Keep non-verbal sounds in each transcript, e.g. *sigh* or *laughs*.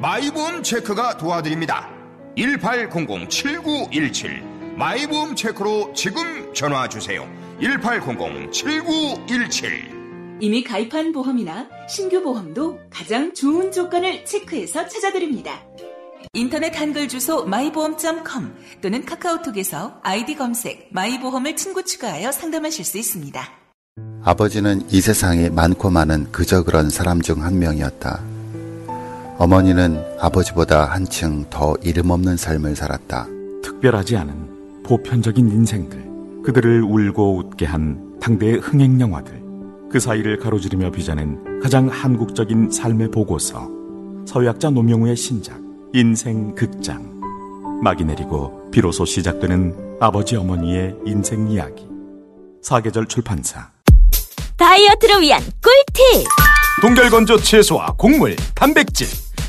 마이보험 체크가 도와드립니다. 1800-7917 마이보험 체크로 지금 전화 주세요. 1800-7917 이미 가입한 보험이나 신규 보험도 가장 좋은 조건을 체크해서 찾아드립니다. 인터넷 한글 주소 마이보험.com 또는 카카오톡에서 아이디 검색 마이보험을 친구 추가하여 상담하실 수 있습니다. 아버지는 이 세상에 많고 많은 그저 그런 사람 중 한 명이었다. 어머니는 아버지보다 한층 더 이름 없는 삶을 살았다. 특별하지 않은 보편적인 인생들, 그들을 울고 웃게 한 당대의 흥행 영화들, 그 사이를 가로지르며 빚어낸 가장 한국적인 삶의 보고서, 서유학자 노명우의 신작, 인생 극장. 막이 내리고 비로소 시작되는 아버지 어머니의 인생 이야기. 사계절 출판사. 다이어트를 위한 꿀팁! 동결건조 채소와 곡물, 단백질,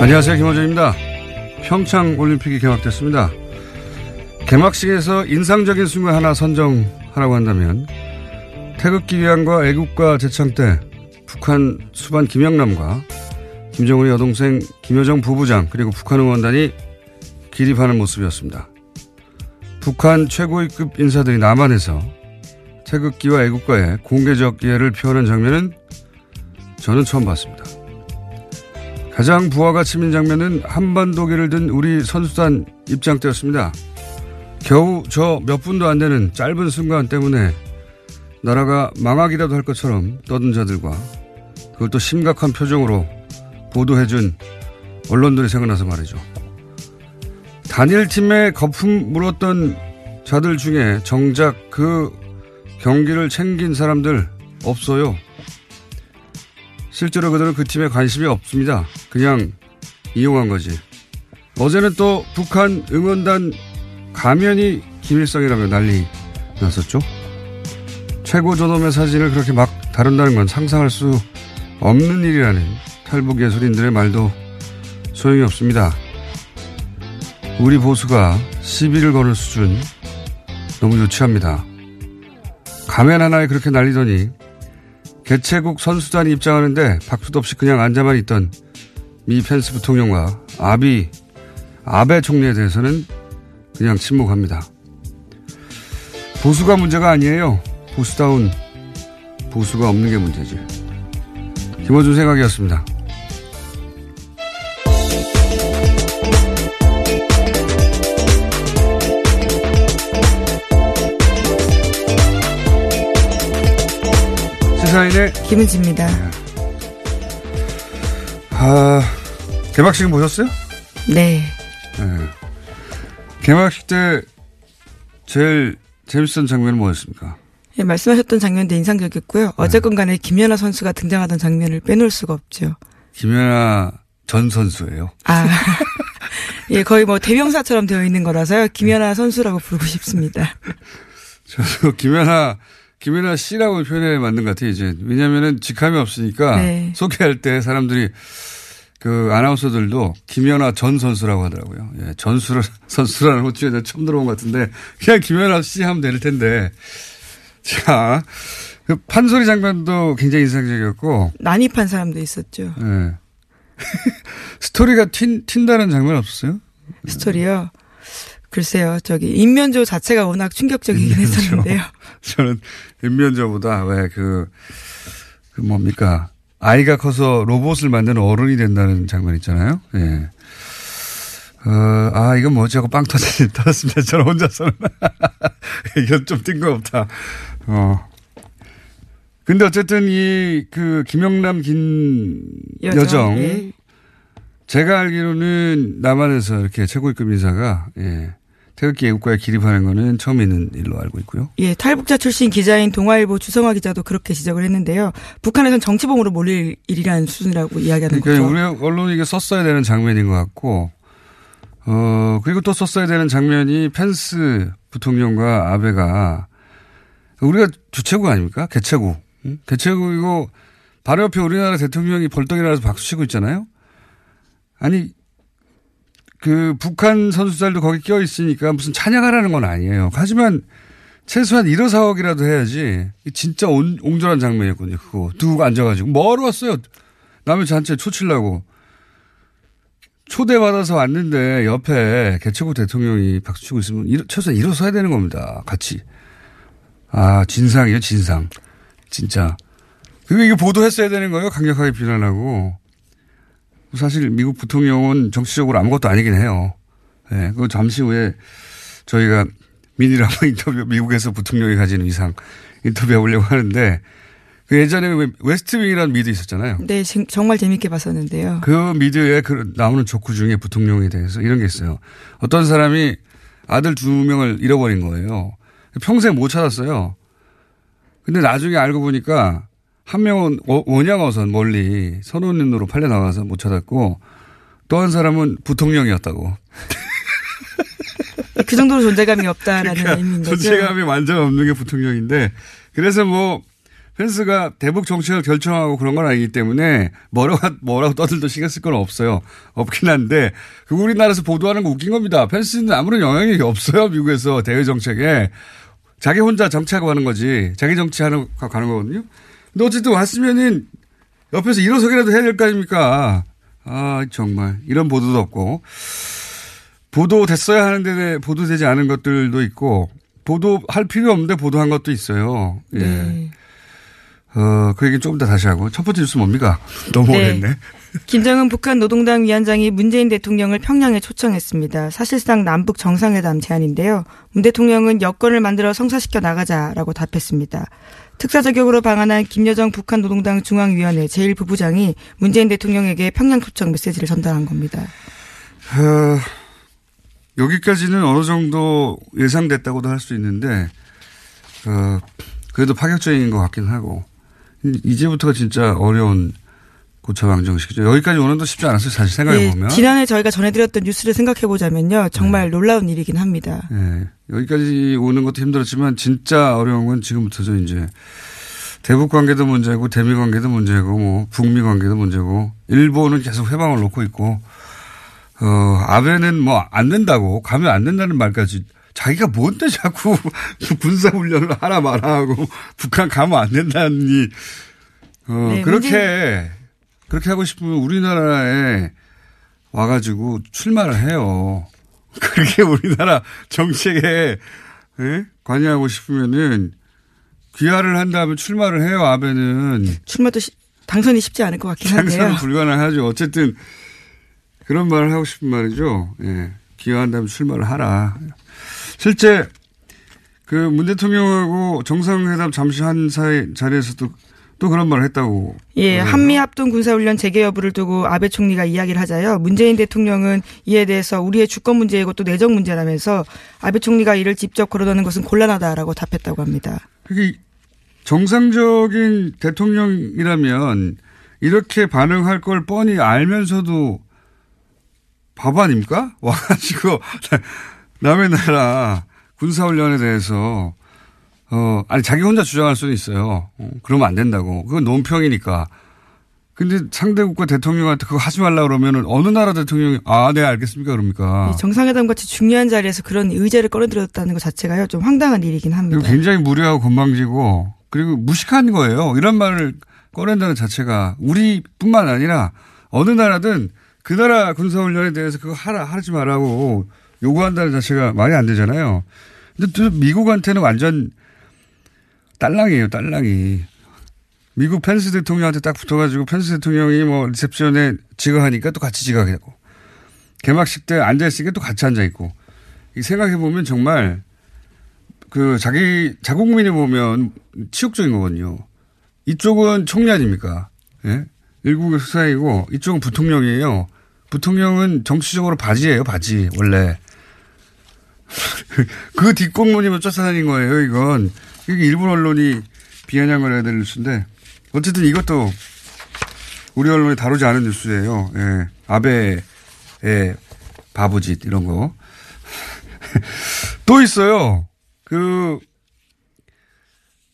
안녕하세요. 김호준입니다. 평창 올림픽이 개막됐습니다. 개막식에서 인상적인 순간 하나 선정하라고 한다면 태극기 위안과 애국가 제창 때 북한 수반 김영남과 김정은의 여동생 김여정 부부장 그리고 북한 응원단이 기립하는 모습이었습니다. 북한 최고위급 인사들이 남한에서 태극기와 애국가의 공개적 이해를 표하는 장면은 저는 처음 봤습니다. 가장 부하가 치민 장면은 한반도기를 든 우리 선수단 입장 때였습니다. 겨우 저 몇 분도 안 되는 짧은 순간 때문에 나라가 망하기라도 할 것처럼 떠든 자들과 또 심각한 표정으로 보도해준 언론들이 생각나서 말이죠. 단일팀에 거품 물었던 자들 중에 정작 그 경기를 챙긴 사람들 없어요. 실제로 그들은 그 팀에 관심이 없습니다. 그냥 이용한 거지. 어제는 또 북한 응원단 가면이 김일성이라며 난리 났었죠. 최고 저놈의 사진을 그렇게 막 다룬다는 건 상상할 수 없는 일이라는 탈북 예술인들의 말도 소용이 없습니다. 우리 보수가 시비를 거는 수준 너무 유치합니다. 가면 하나에 그렇게 날리더니 개최국 선수단이 입장하는데 박수도 없이 그냥 앉아만 있던 미 펜스 부통령과 아비, 아베 총리에 대해서는 그냥 침묵합니다. 보수가 문제가 아니에요. 보수다운 보수가 없는 게 문제지. 김호준 생각이었습니다. 김은지입니다. 아, 개막식은 보셨어요? 네. 네. 개막식 때 제일 재밌었던 장면은 뭐였습니까? 예, 말씀하셨던 장면도 인상적이었고요. 네. 어쨌건 간에 김연아 선수가 등장하던 장면을 빼놓을 수가 없죠. 김연아 전 선수예요. 아. *laughs* 예, 거의 뭐 대명사처럼 되어 있는 거라서요. 김연아 선수라고 부르고 싶습니다. *laughs* 저도 김연아, 김연아 씨라고 표현해 맞는 것 같아요, 이제. 왜냐면은 직함이 없으니까 네. 소개할 때 사람들이 그 아나운서들도 김연아 전 선수라고 하더라고요. 예, 전수를, *laughs* 선수라는 호칭에 처음 들어본 것 같은데 그냥 김연아 씨 하면 될 텐데. 자, 그 판소리 장면도 굉장히 인상적이었고. 난입한 사람도 있었죠. 예. *laughs* 스토리가 튄, 튄다는 장면 없었어요? 스토리요. 글쎄요, 저기 인면조 자체가 워낙 충격적이긴 인면조. 했었는데요. *laughs* 저는 인면조보다 왜 그, 그 뭡니까. 아이가 커서 로봇을 만드는 어른이 된다는 장면 있잖아요. 예. 어, 아, 이건 뭐지 하고 빵 터지, *laughs* 터졌습니다. 저는 혼자서는. *laughs* 이건 좀 뜬금없다. 어. 근데 어쨌든 이, 그, 김영남 긴 여정, 여정. 예. 제가 알기로는 남한에서 이렇게 최고위급 인사가, 예. 태극기 애국가에 기립하는 거는 처음 있는 일로 알고 있고요. 예, 탈북자 출신 기자인 동아일보 주성화 기자도 그렇게 지적을 했는데요. 북한에선 정치범으로 몰릴 일이라는 수준이라고 이야기하는 그러니까 거죠. 우리 언론이 이게 썼어야 되는 장면인 것 같고, 어, 그리고 또 썼어야 되는 장면이 펜스 부통령과 아베가 우리가 주체국 아닙니까? 개체국. 응? 개체국이고 바로 옆에 우리나라 대통령이 벌떡 일어나서 박수치고 있잖아요? 아니, 그 북한 선수들도 거기 껴 있으니까 무슨 찬양하라는 건 아니에요. 하지만 최소한 일어서기라도 해야지. 진짜 온, 옹졸한 장면이었거든요. 그거 두고 앉아가지고 뭐하러 왔어요? 남의 잔치에 초치려고. 초대받아서 왔는데 옆에 개최국 대통령이 박수치고 있으면 일, 최소한 일어서야 되는 겁니다. 같이. 아, 진상이에요, 진상. 진짜. 그리고 이게 보도했어야 되는 거예요. 강력하게 비난하고. 사실 미국 부통령은 정치적으로 아무것도 아니긴 해요. 예, 네, 그거 잠시 후에 저희가 민이랑 *laughs* 인터뷰, 미국에서 부통령이 가진 위상 인터뷰 해보려고 하는데 그 예전에 West Wing이라는 미드 있었잖아요. 네, 정말 재밌게 봤었는데요. 그 미드에 그 나오는 조크 중에 부통령에 대해서 이런 게 있어요. 어떤 사람이 아들 두 명을 잃어버린 거예요. 평생 못 찾았어요. 근데 나중에 알고 보니까 한 명은 원양어선 멀리 선원으로 팔려 나가서 못 찾았고 또 한 사람은 부통령이었다고. *laughs* 그 정도로 존재감이 없다라는 그러니까 의미인 거죠. 존재감이 완전 없는 게 부통령인데 그래서 뭐 펜스가 대북 정책을 결정하고 그런 건 아니기 때문에 뭐라고, 뭐라고 떠들도 신경 쓸 건 없어요. 없긴 한데 그 우리나라에서 보도하는 거 웃긴 겁니다. 펜스는 아무런 영향력이 없어요. 미국에서 대외 정책에. 자기 혼자 정치하고 가는 거지. 자기 정치하는 가는 거거든요. 근데 어쨌든 왔으면은 옆에서 일어서기라도 해야 될 거 아닙니까? 아, 정말. 이런 보도도 없고. 보도됐어야 하는데 보도되지 않은 것들도 있고, 보도할 필요 없는데 보도한 것도 있어요. 예. 네. 어, 그 얘기 조금 더 다시 하고. 첫 번째 뉴스 뭡니까? *laughs* 너무 네. 오래했네. 김정은 북한 노동당 위원장이 문재인 대통령을 평양에 초청했습니다. 사실상 남북 정상회담 제안인데요. 문 대통령은 여건을 만들어 성사시켜 나가자라고 답했습니다. 특사저격으로 방한한 김여정 북한 노동당 중앙위원회 제1부부장이 문재인 대통령에게 평양 초청 메시지를 전달한 겁니다. 어, 여기까지는 어느 정도 예상됐다고도 할 수 있는데, 어, 그래도 파격적인 것 같긴 하고, 이제부터가 진짜 어려운 고쳐방정식이죠. 여기까지 오는 도 쉽지 않았어요. 사실 생각해 보면. 네, 지난해 저희가 전해드렸던 뉴스를 생각해 보자면요. 정말 놀라운 일이긴 합니다. 네, 여기까지 오는 것도 힘들었지만 진짜 어려운 건 지금부터죠. 이제 대북 관계도 문제고 대미 관계도 문제고 뭐 북미 관계도 문제고 일본은 계속 회방을 놓고 있고 어 아베는 뭐 안 된다고 가면 안 된다는 말까지 자기가 뭔데 자꾸 *laughs* 군사 훈련을 하라 마라 하고 북한 가면 안 된다니 어 네, 그렇게 문제... 그렇게 하고 싶으면 우리나라에 와가지고 출마를 해요. *laughs* 그렇게 우리나라 정책에 예? 관여하고 싶으면은 귀화를 한 다음에 출마를 해요. 아베는 출마도 시, 당선이 쉽지 않을 것 같긴 한데요. 당선 불가능하죠. 어쨌든 그런 말을 하고 싶은 말이죠. 예. 귀화한 다음에 출마를 하라. 실제 그 문 대통령하고 정상회담 잠시 한 사이 자리에서도 또 그런 말을 했다고. 예, 한미 합동 군사훈련 재개 여부를 두고 아베 총리가 이야기를 하자요. 문재인 대통령은 이에 대해서 우리의 주권 문제이고 또 내정 문제라면서 아베 총리가 이를 직접 걸어놓는 것은 곤란하다라고 답했다고 합니다. 그게 정상적인 대통령이라면 이렇게 반응할 걸 뻔히 알면서도 바보 아닙니까? *laughs* 와가지고 남의 나라 군사훈련에 대해서 어 아니 자기 혼자 주장할 수는 있어요. 어, 그러면 안 된다고. 그건 논평이니까. 근데 상대 국가 대통령한테 그거 하지 말라 그러면은 어느 나라 대통령이 아, 네, 알겠습니까? 그럽니까? 정상회담 같이 중요한 자리에서 그런 의제를 꺼내들었다는 것 자체가요. 좀 황당한 일이긴 합니다. 굉장히 무례하고 건방지고 그리고 무식한 거예요. 이런 말을 꺼낸다는 자체가 우리뿐만 아니라 어느 나라든 그 나라 군사훈련에 대해서 그거 하라, 하지 말라고 요구한다는 자체가 말이 안 되잖아요. 근데 또 미국한테는 완전 딸랑이에요, 딸랑이. 미국 펜스 대통령한테 딱 붙어가지고 펜스 대통령이 뭐 리셉션에 지각하니까 또 같이 지각하고 개막식 때 앉아있으니까 또 같이 앉아있고 생각해보면 정말 그 자기 자국민이 보면 치욕적인 거거든요. 이쪽은 총리 아닙니까? 예? 일국의 수사이고 이쪽은 부통령이에요. 부통령은 정치적으로 바지예요, 바지 원래. *laughs* 그 뒷공무님은 쫓아다닌 거예요, 이건. 이게 일본 언론이 비아냥을 해야 될 뉴스인데 어쨌든 이것도 우리 언론이 다루지 않은 뉴스예요. 예. 아베의 바보짓 이런 거. *laughs* 또 있어요. 그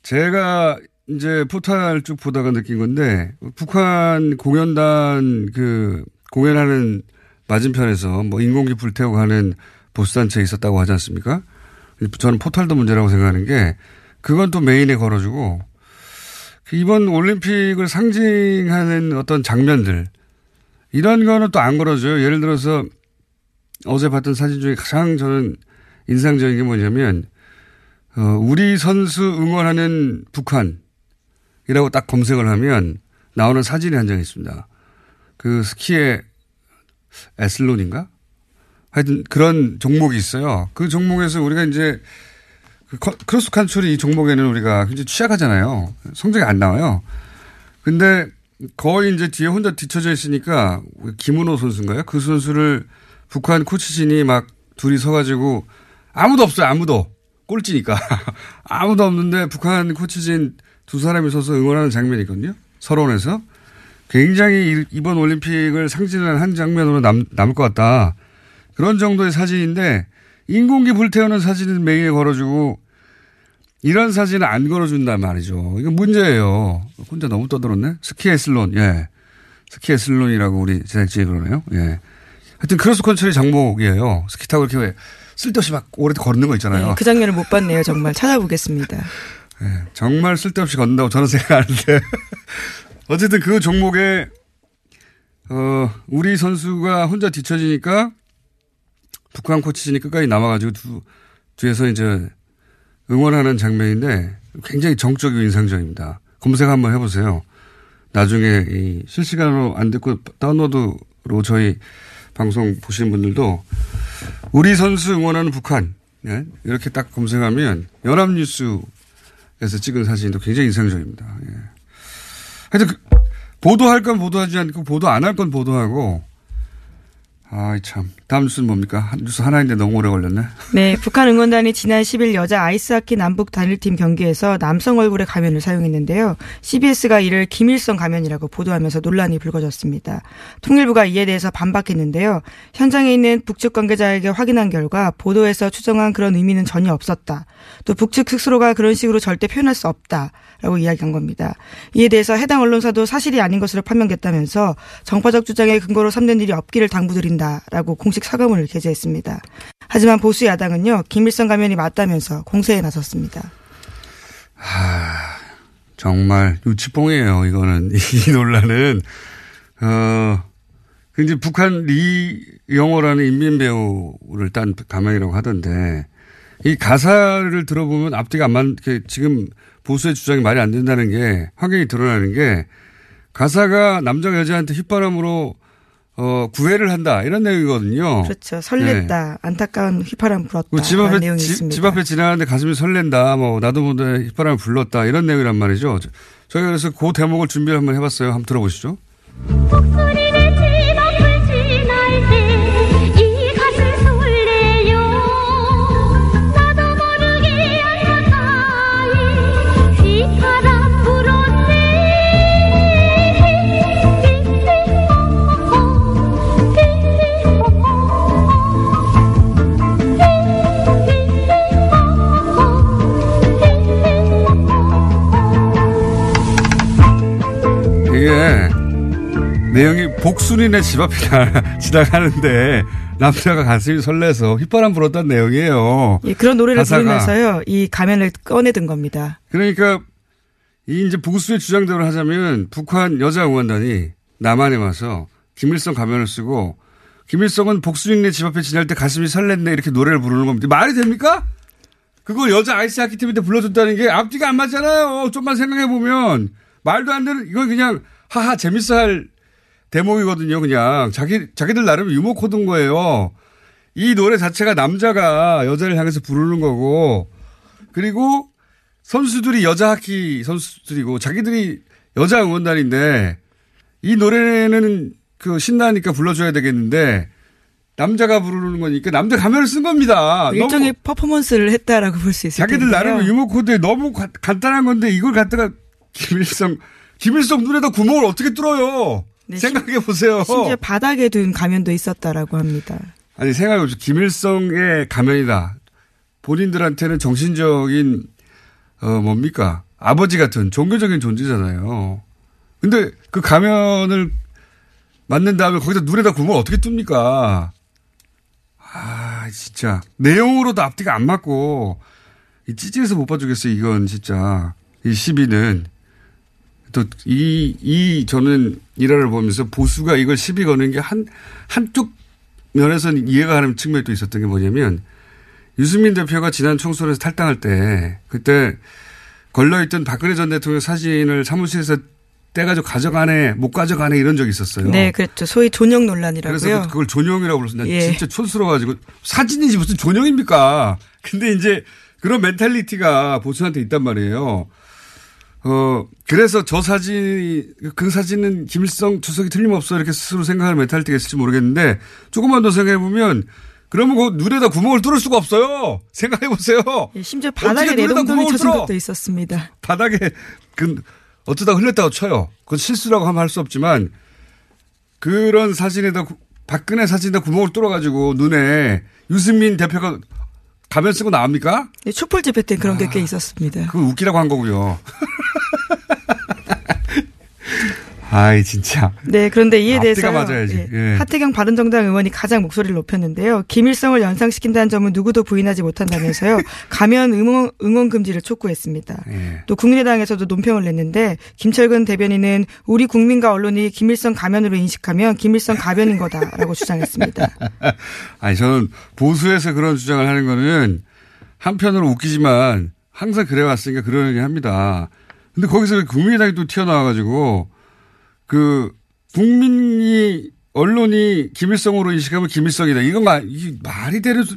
제가 이제 포탈 쭉 보다가 느낀 건데 북한 공연단 그 공연하는 맞은편에서 뭐 인공기 불태우고 하는 보수단체 있었다고 하지 않습니까? 저는 포탈도 문제라고 생각하는 게 그건 또 메인에 걸어주고 이번 올림픽을 상징하는 어떤 장면들 이런 거는 또 안 걸어줘요. 예를 들어서 어제 봤던 사진 중에 가장 저는 인상적인 게 뭐냐면 어, 우리 선수 응원하는 북한이라고 딱 검색을 하면 나오는 사진이 한 장 있습니다. 그 스키의 에슬론인가? 하여튼 그런 종목이 있어요. 그 종목에서 우리가 이제 그 크로스 이 종목에는 우리가 굉장히 취약하잖아요. 성적이 안 나와요. 근데 거의 이제 뒤에 혼자 뒤쳐져 있으니까 김은호 선수인가요? 그 선수를 북한 코치진이 막 둘이 서가지고 아무도 없어요. 아무도. 꼴찌니까. *laughs* 아무도 없는데 북한 코치진 두 사람이 서서 응원하는 장면이 있거든요. 서론에서. 굉장히 이번 올림픽을 상징하는 한 장면으로 남, 남을 것 같다. 그런 정도의 사진인데 인공기 불태우는 사진은 메인에 걸어주고 이런 사진은 안 걸어준단 말이죠. 이거 문제예요. 혼자 너무 떠들었네. 스키 에슬론, 예. 스키애슬론이라고 우리 제작진이 그러네요. 예. 하여튼 크로스컨트리 종목이에요. 스키 타고 이렇게 쓸데없이 막 오래 걷는 거 있잖아요. 네, 그 장면을 못 봤네요. 정말 찾아보겠습니다. 네, *laughs* 정말 쓸데없이 걷는다고 저는 생각하는데. *laughs* 어쨌든 그 종목에, 어, 우리 선수가 혼자 뒤처지니까 북한 코치진이 끝까지 남아가지고 두, 뒤에서 이제 응원하는 장면인데 굉장히 정적이고 인상적입니다. 검색 한번 해보세요. 나중에 이 실시간으로 안 듣고 다운로드로 저희 방송 보시는 분들도 우리 선수 응원하는 북한 예? 이렇게 딱 검색하면 연합뉴스에서 찍은 사진도 굉장히 인상적입니다. 예. 하여튼 그, 보도할 건 보도하지 않고 보도 안 할 건 보도하고 아, 참. 다음 뉴스는 뭡니까? 뉴스 하나인데 너무 오래 걸렸네. 네, 북한 응원단이 지난 10일 여자 아이스하키 남북 단일팀 경기에서 남성 얼굴의 가면을 사용했는데요. CBS가 이를 김일성 가면이라고 보도하면서 논란이 불거졌습니다. 통일부가 이에 대해서 반박했는데요. 현장에 있는 북측 관계자에게 확인한 결과 보도에서 추정한 그런 의미는 전혀 없었다. 또 북측 스스로가 그런 식으로 절대 표현할 수 없다. 라고 이야기한 겁니다. 이에 대해서 해당 언론사도 사실이 아닌 것으로 판명됐다면서 정파적 주장의 근거로 삼는 일이 없기를 당부드린다 라고 공식 사과문을 게재했습니다. 하지만 보수 야당은요 김일성 가면이 맞다면서 공세에 나섰습니다. 하, 정말 유치뽕이에요. 이거는 *laughs* 이 논란은 어. 이제 북한 리영호라는 인민 배우를 딴 가면이라고 하던데 이 가사를 들어보면 앞뒤가 안 맞, 지금 보수의 주장이 말이 안 된다는 게 확연히 드러나는 게 가사가 남자가 여자한테 휘바람으로 어, 구애를 한다. 이런 내용이거든요. 그렇죠. 설렜다. 네. 안타까운 휘바람 불었다. 집 앞에, 내용이 지, 있습니다. 집 앞에 지나가는데 가슴이 설렌다. 뭐, 나도 모르게 휘바람을 불렀다. 이런 내용이란 말이죠. 저희가 그래서 그 대목을 준비를 한번 해봤어요. 한번 들어보시죠. 복순이네 집 앞에 *laughs* 지나가는데 남자가 가슴이 설레서 휘파람 불었던 내용이에요. 예, 그런 노래를 가사가. 부르면서요, 이 가면을 꺼내든 겁니다. 그러니까 이 이제 보수의 주장대로 하자면 북한 여자 응원단이 남한에 와서 김일성 가면을 쓰고 김일성은 복순이네 집 앞에 지날 때 가슴이 설렜네 이렇게 노래를 부르는 겁니다. 말이 됩니까? 그걸 여자 아이스하키 팀한테 불러줬다는 게 앞뒤가 안 맞잖아요. 좀만 생각해 보면 말도 안 되는 이건 그냥 하하 재밌어 할 대목이거든요. 그냥 자기 자기들 나름 유머 코드인 거예요. 이 노래 자체가 남자가 여자를 향해서 부르는 거고 그리고 선수들이 여자 하키 선수들이고 자기들이 여자 응원단인데 이 노래는 그 신나니까 불러줘야 되겠는데 남자가 부르는 거니까 남자 가면을 쓴 겁니다. 일종의 퍼포먼스를 했다라고 볼 수 있을 자기들 텐데요. 나름 유머 코드에 너무 가- 간단한 건데 이걸 갖다가 김일성 김일성 눈에다 구멍을 어떻게 뚫어요? 네, 생각해 보세요. 심지어 바닥에 둔 가면도 있었다라고 합니다. 아니 생각해 보세요. 김일성의 가면이다. 본인들한테는 정신적인 어 뭡니까 아버지 같은 종교적인 존재잖아요. 근데 그 가면을 맞는 다음에 거기다 눈에다 구멍을 어떻게 뚫습니까? 아 진짜 내용으로도 앞뒤가 안 맞고 이 찌질해서 못 봐주겠어요. 이건 진짜 이 시비는 또 이 이 저는 일화를 보면서 보수가 이걸 시비 거는 게 한 한쪽 면에서는 이해가 가는 측면이 또 있었던 게 뭐냐면 유승민 대표가 지난 총선에서 탈당할 때 그때 걸려있던 박근혜 전 대통령 사진을 사무실에서 떼가지고 가져가네 못 가져가네 이런 적이 있었어요. 네, 그렇죠. 소위 존영 논란이라고요. 그래서 그걸 존영이라고 불렀어. 나 예. 진짜 촌스러워가지고 사진이지 무슨 존영입니까? 근데 이제 그런 mentality가 보수한테 있단 말이에요. 어, 그래서 저 사진, 그 사진은 김일성 주석이 틀림없어 이렇게 스스로 생각하는 mentality가 있을지 모르겠는데 조금만 더 생각해보면 그러면 그 눈에다 구멍을 뚫을 수가 없어요. 생각해보세요. 예, 심지어 바닥에 내동댕이 쳐진 뚫어? 것도 있었습니다. 바닥에 그 어쩌다 흘렸다고 쳐요. 그건 실수라고 하면 할 수 없지만 그런 사진에다 구- 박근혜 사진에다 구멍을 뚫어가지고 눈에 유승민 대표가 가면 쓰고 나옵니까? 예, 촛불 집회 때 그런 게꽤 있었습니다. 그거 웃기라고 한 거고요. *laughs* 아이 진짜. 네, 그런데 이에 대해서 맞아야지. 예, 예. 하태경 바른정당 의원이 가장 목소리를 높였는데요. 김일성을 연상시킨다는 점은 누구도 부인하지 못한다면서요. *laughs* 가면 응원, 응원 금지를 촉구했습니다. 예. 또 국민의당에서도 논평을 냈는데 김철근 대변인은 우리 국민과 언론이 김일성 가면으로 인식하면 김일성 가변인 거다라고 주장했습니다. *laughs* 아니 저는 보수에서 그런 주장을 하는 거는 한편으로 웃기지만 항상 그래왔으니까 그러려니 합니다. 근데 거기서 국민의당이 또 튀어나와가지고 그 국민이 언론이 김일성으로 인식하면 김일성이다. 이건 말, 이 말이 되는 소-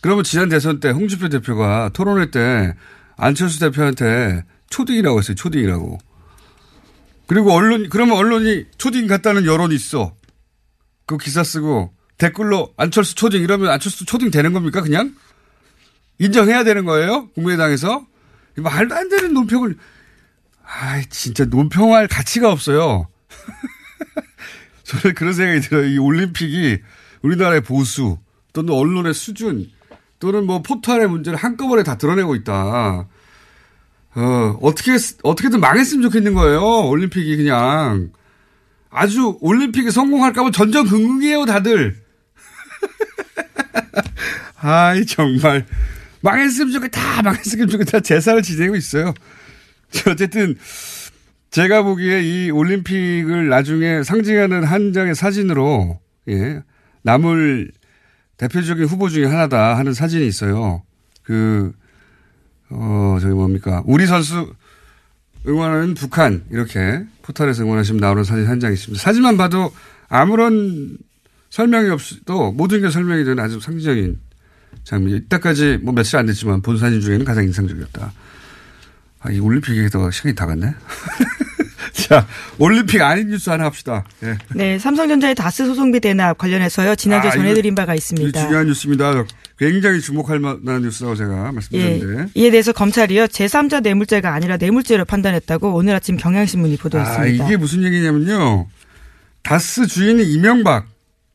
그러면 지난 대선 때 홍준표 대표가 토론회 때 안철수 대표한테 초딩이라고 했어요. 초딩이라고. 그리고 언론 그러면 언론이 초딩 같다는 여론이 있어. 그 기사 쓰고 댓글로 안철수 초딩 이러면 안철수 초딩 되는 겁니까 그냥? 인정해야 되는 거예요? 국민의당에서? 이 말도 안 되는 논평을 아 진짜 논평할 가치가 없어요. *laughs* 저는 그런 생각이 들어요. 이 올림픽이 우리나라의 보수 또는 언론의 수준 또는 뭐 포털의 문제를 한꺼번에 다 드러내고 있다. 어, 어떻게, 어떻게든 망했으면 좋겠는 거예요. 올림픽이 그냥. 아주 올림픽에 성공할까봐 전전긍긍이에요, 다들. *laughs* 아이, 정말. 망했으면 좋겠다, 다 망했으면 좋겠다. 제사를 지내고 있어요. 어쨌든, 제가 보기에 이 올림픽을 나중에 상징하는 한 장의 사진으로, 예, 남을 대표적인 후보 중에 하나다 하는 사진이 있어요. 그, 어, 저기 뭡니까. 우리 선수 응원하는 북한, 이렇게 포털에서 응원하시면 나오는 사진 한 장 있습니다. 사진만 봐도 아무런 설명이 없어도 모든 게 설명이 되는 아주 상징적인 장면. 이때까지 뭐 며칠 안 됐지만 본 사진 중에는 가장 인상적이었다. 아, 이 올림픽에 더 시간이 다 갔네? *laughs* 자, 올림픽 아닌 뉴스 하나 합시다. 예. 네, 삼성전자의 다스 소송비 대납 관련해서요. 지난주에 아, 전해드린 바가 이 있습니다. 중요한 뉴스입니다. 굉장히 주목할 만한 뉴스라고 제가 예, 말씀드렸는데. 이에 대해서 검찰이요 제3자 뇌물죄가 아니라 뇌물죄로 판단했다고 오늘 아침 경향신문이 아, 보도했습니다. 이게 무슨 얘기냐면요. 다스 주인이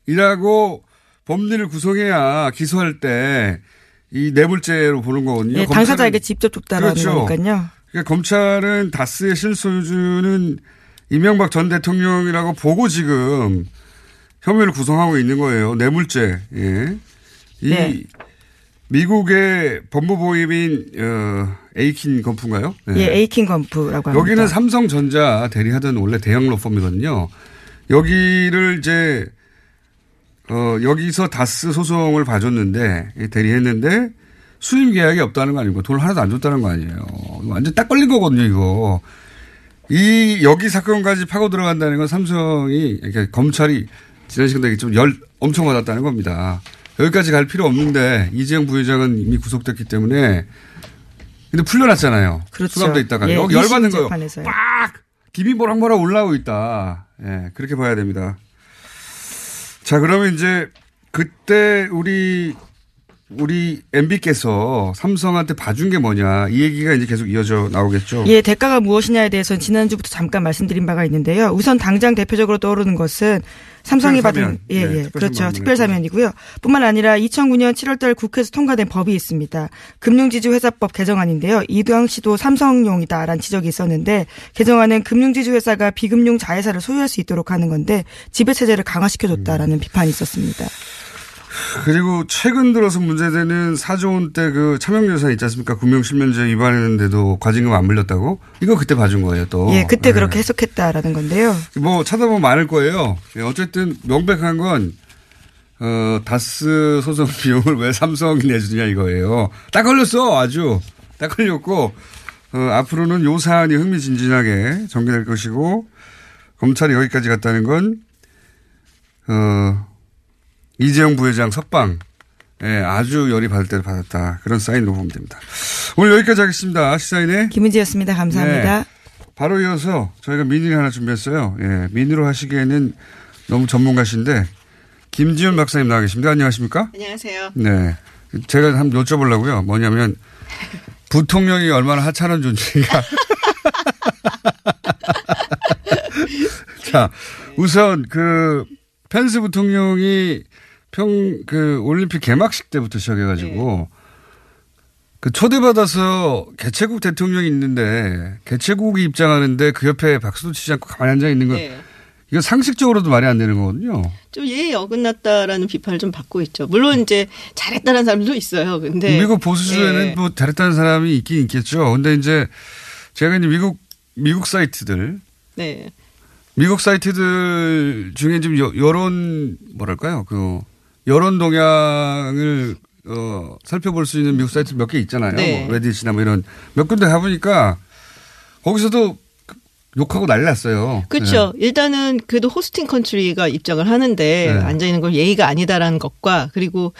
이명박이라고 법리를 구성해야 기소할 때 이 뇌물죄로 보는 거거든요. 예, 검찰은- 당사자에게 직접 줬다라는 그렇죠. 거니까요. 그러니까 검찰은 다스의 실소유주는 이명박 전 대통령이라고 보고 지금 혐의를 구성하고 있는 거예요. 뇌물죄. 예. 이 네. 미국의 법무보임인 어, 에이킨 건프인가요? 네. 예, 에이킨 건프라고 합니다. 여기는 삼성전자 대리하던 원래 대형 로펌이거든요. 여기를 이제 어, 여기서 다스 소송을 봐줬는데 이 대리했는데 수임 계약이 없다는 거 아니고 돈을 하나도 안 줬다는 거 아니에요. 완전 딱 걸린 거거든요, 이거. 이 여기 사건까지 파고 들어간다는 건 삼성이 이렇게 검찰이 지난 시간 되게 좀열 엄청 받았다는 겁니다. 여기까지 갈 필요 없는데 이재용 부회장은 이미 구속됐기 때문에 근데 풀려났잖아요. 그렇죠. 수감돼 있다가 예, 여기 열받는 거예요. 빡 김이 모락모락 올라오고 있다. 예, 그렇게 봐야 됩니다. 자, 그러면 이제 그때 우리 우리 MB께서 삼성한테 봐준 게 뭐냐 이 얘기가 이제 계속 이어져 나오겠죠. 예, 대가가 무엇이냐에 대해서는 지난주부터 잠깐 말씀드린 바가 있는데요. 우선 당장 대표적으로 떠오르는 것은 삼성이 특별사면. 받은 예, 네, 예. 그렇죠. 받는 특별 사면이고요. 뿐만 아니라 2009년 7월 달 국회에서 통과된 법이 있습니다. 금융지주회사법 개정안인데요. 이 당시도 삼성용이다라는 지적이 있었는데 개정안은 금융지주회사가 비금융 자회사를 소유할 수 있도록 하는 건데 지배 체제를 강화시켜 줬다라는 비판이 있었습니다. 그리고 최근 들어서 문제되는 4조 원대 그 차명 예산 있지 않습니까? 금융실명제 위반했는데도 과징금 안 물렸다고? 이거 그때 봐준 거예요, 또. 예, 그때 예. 그렇게 해석했다라는 건데요. 뭐 찾아보면 많을 거예요. 예, 어쨌든 명백한 건 어, 다스 소송 *laughs* 비용을 왜 삼성이 내주느냐 이거예요. 딱 걸렸어, 아주. 딱 걸렸고, 어, 앞으로는 요 사안이 흥미진진하게 전개될 것이고, 검찰이 여기까지 갔다는 건, 어, 이재용 부회장 석방, 예, 아주 열이 받을 때를 받았다. 그런 사인으로 보면 됩니다. 오늘 여기까지 하겠습니다. 시사인의 김은지였습니다. 감사합니다. 네. 바로 이어서 저희가 미니를 하나 준비했어요. 예, 미니로 하시기에는 너무 전문가신데 김지훈 박사님 나와 계십니다. 안녕하십니까? 안녕하세요. 네. 제가 한번 여쭤보려고요. 뭐냐면 부통령이 얼마나 하찮은 존재인가. *laughs* 자, 우선 그 펜스 부통령이 평 그 올림픽 개막식 때부터 시작해가지고 그 초대받아서 개최국 대통령이 있는데 개최국이 입장하는데 그 옆에 박수도 치지 않고 가만히 앉아 있는 건 네. 이거 상식적으로도 말이 안 되는 거거든요. 좀 예의 어긋났다라는 비판을 좀 받고 있죠. 물론 이제 잘했다는 사람도 있어요. 근데 미국 보수주에는 네. 뭐 잘했다는 사람이 있긴 있겠죠. 근데 이제 제가 이제 미국 미국 사이트들 네. 미국 사이트들 중에 좀 여, 여론 뭐랄까요 그 여론 동향을 어, 살펴볼 수 있는 미국 사이트 몇 개 있잖아요. 네. 뭐 레딧이나 뭐 이런 몇 군데 가보니까 거기서도 욕하고 난리 났어요. 그렇죠. 일단은 그래도 hosting country가 입장을 하는데 네. 앉아 있는 건 예의가 아니다라는 것과 그리고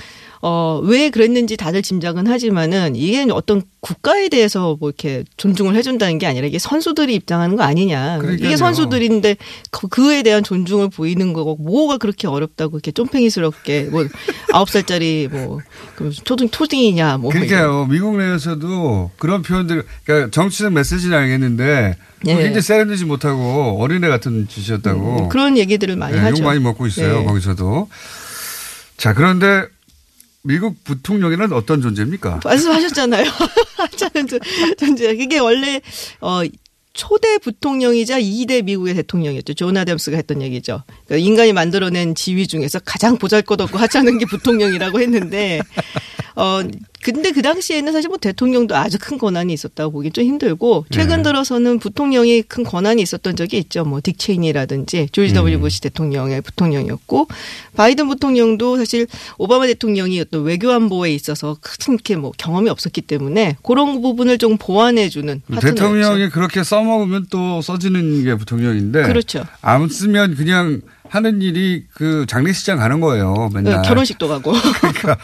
어, 왜 그랬는지 다들 짐작은 하지만은 이게 어떤 국가에 대해서 뭐 이렇게 존중을 해준다는 게 아니라 이게 선수들이 입장하는 거 아니냐. 그러니까요. 이게 선수들인데 그- 그에 대한 존중을 보이는 거고 뭐가 그렇게 어렵다고 이렇게 쫌팽이스럽게 뭐 아홉 살짜리 뭐그 초등 초딩이냐 뭐 그러니까요. 미국 내에서도 그런 표현들, 그러니까 정치적 메시지는 알겠는데 예. 굉장히 세련되지 못하고 어린애 같은 짓이었다고. 음, 그런 얘기들을 많이 네, 하죠. 욕 많이 먹고 있어요. 네. 거기서도. 자, 그런데 미국 부통령이란 어떤 존재입니까? 말씀하셨잖아요. *laughs* 하찮은 존- 존재. 그게 원래 어 초대 부통령이자 2대 미국의 대통령이었죠. 존 아담스가 했던 얘기죠. 그러니까 인간이 만들어낸 지위 중에서 가장 보잘것없고 하찮은 게 부통령이라고 했는데 어 근데 그 당시에는 사실 뭐 대통령도 아주 큰 권한이 있었다고 보기 좀 힘들고 최근 들어서는 부통령이 큰 권한이 있었던 적이 있죠. 뭐 딕 체이니라든지 조지 W 부시 대통령의 부통령이었고 바이든 부통령도 사실 오바마 대통령이 어떤 외교 안보에 있어서 큰 이렇게 뭐 경험이 없었기 때문에 그런 부분을 좀 보완해 주는 파트너였죠. 대통령이 그렇게 써먹으면 또 써지는 게 부통령인데. 그렇죠. 안 쓰면 그냥 하는 일이 그 장례식장 가는 거예요. 맨날. 네, 결혼식도 가고. *laughs* 그러니까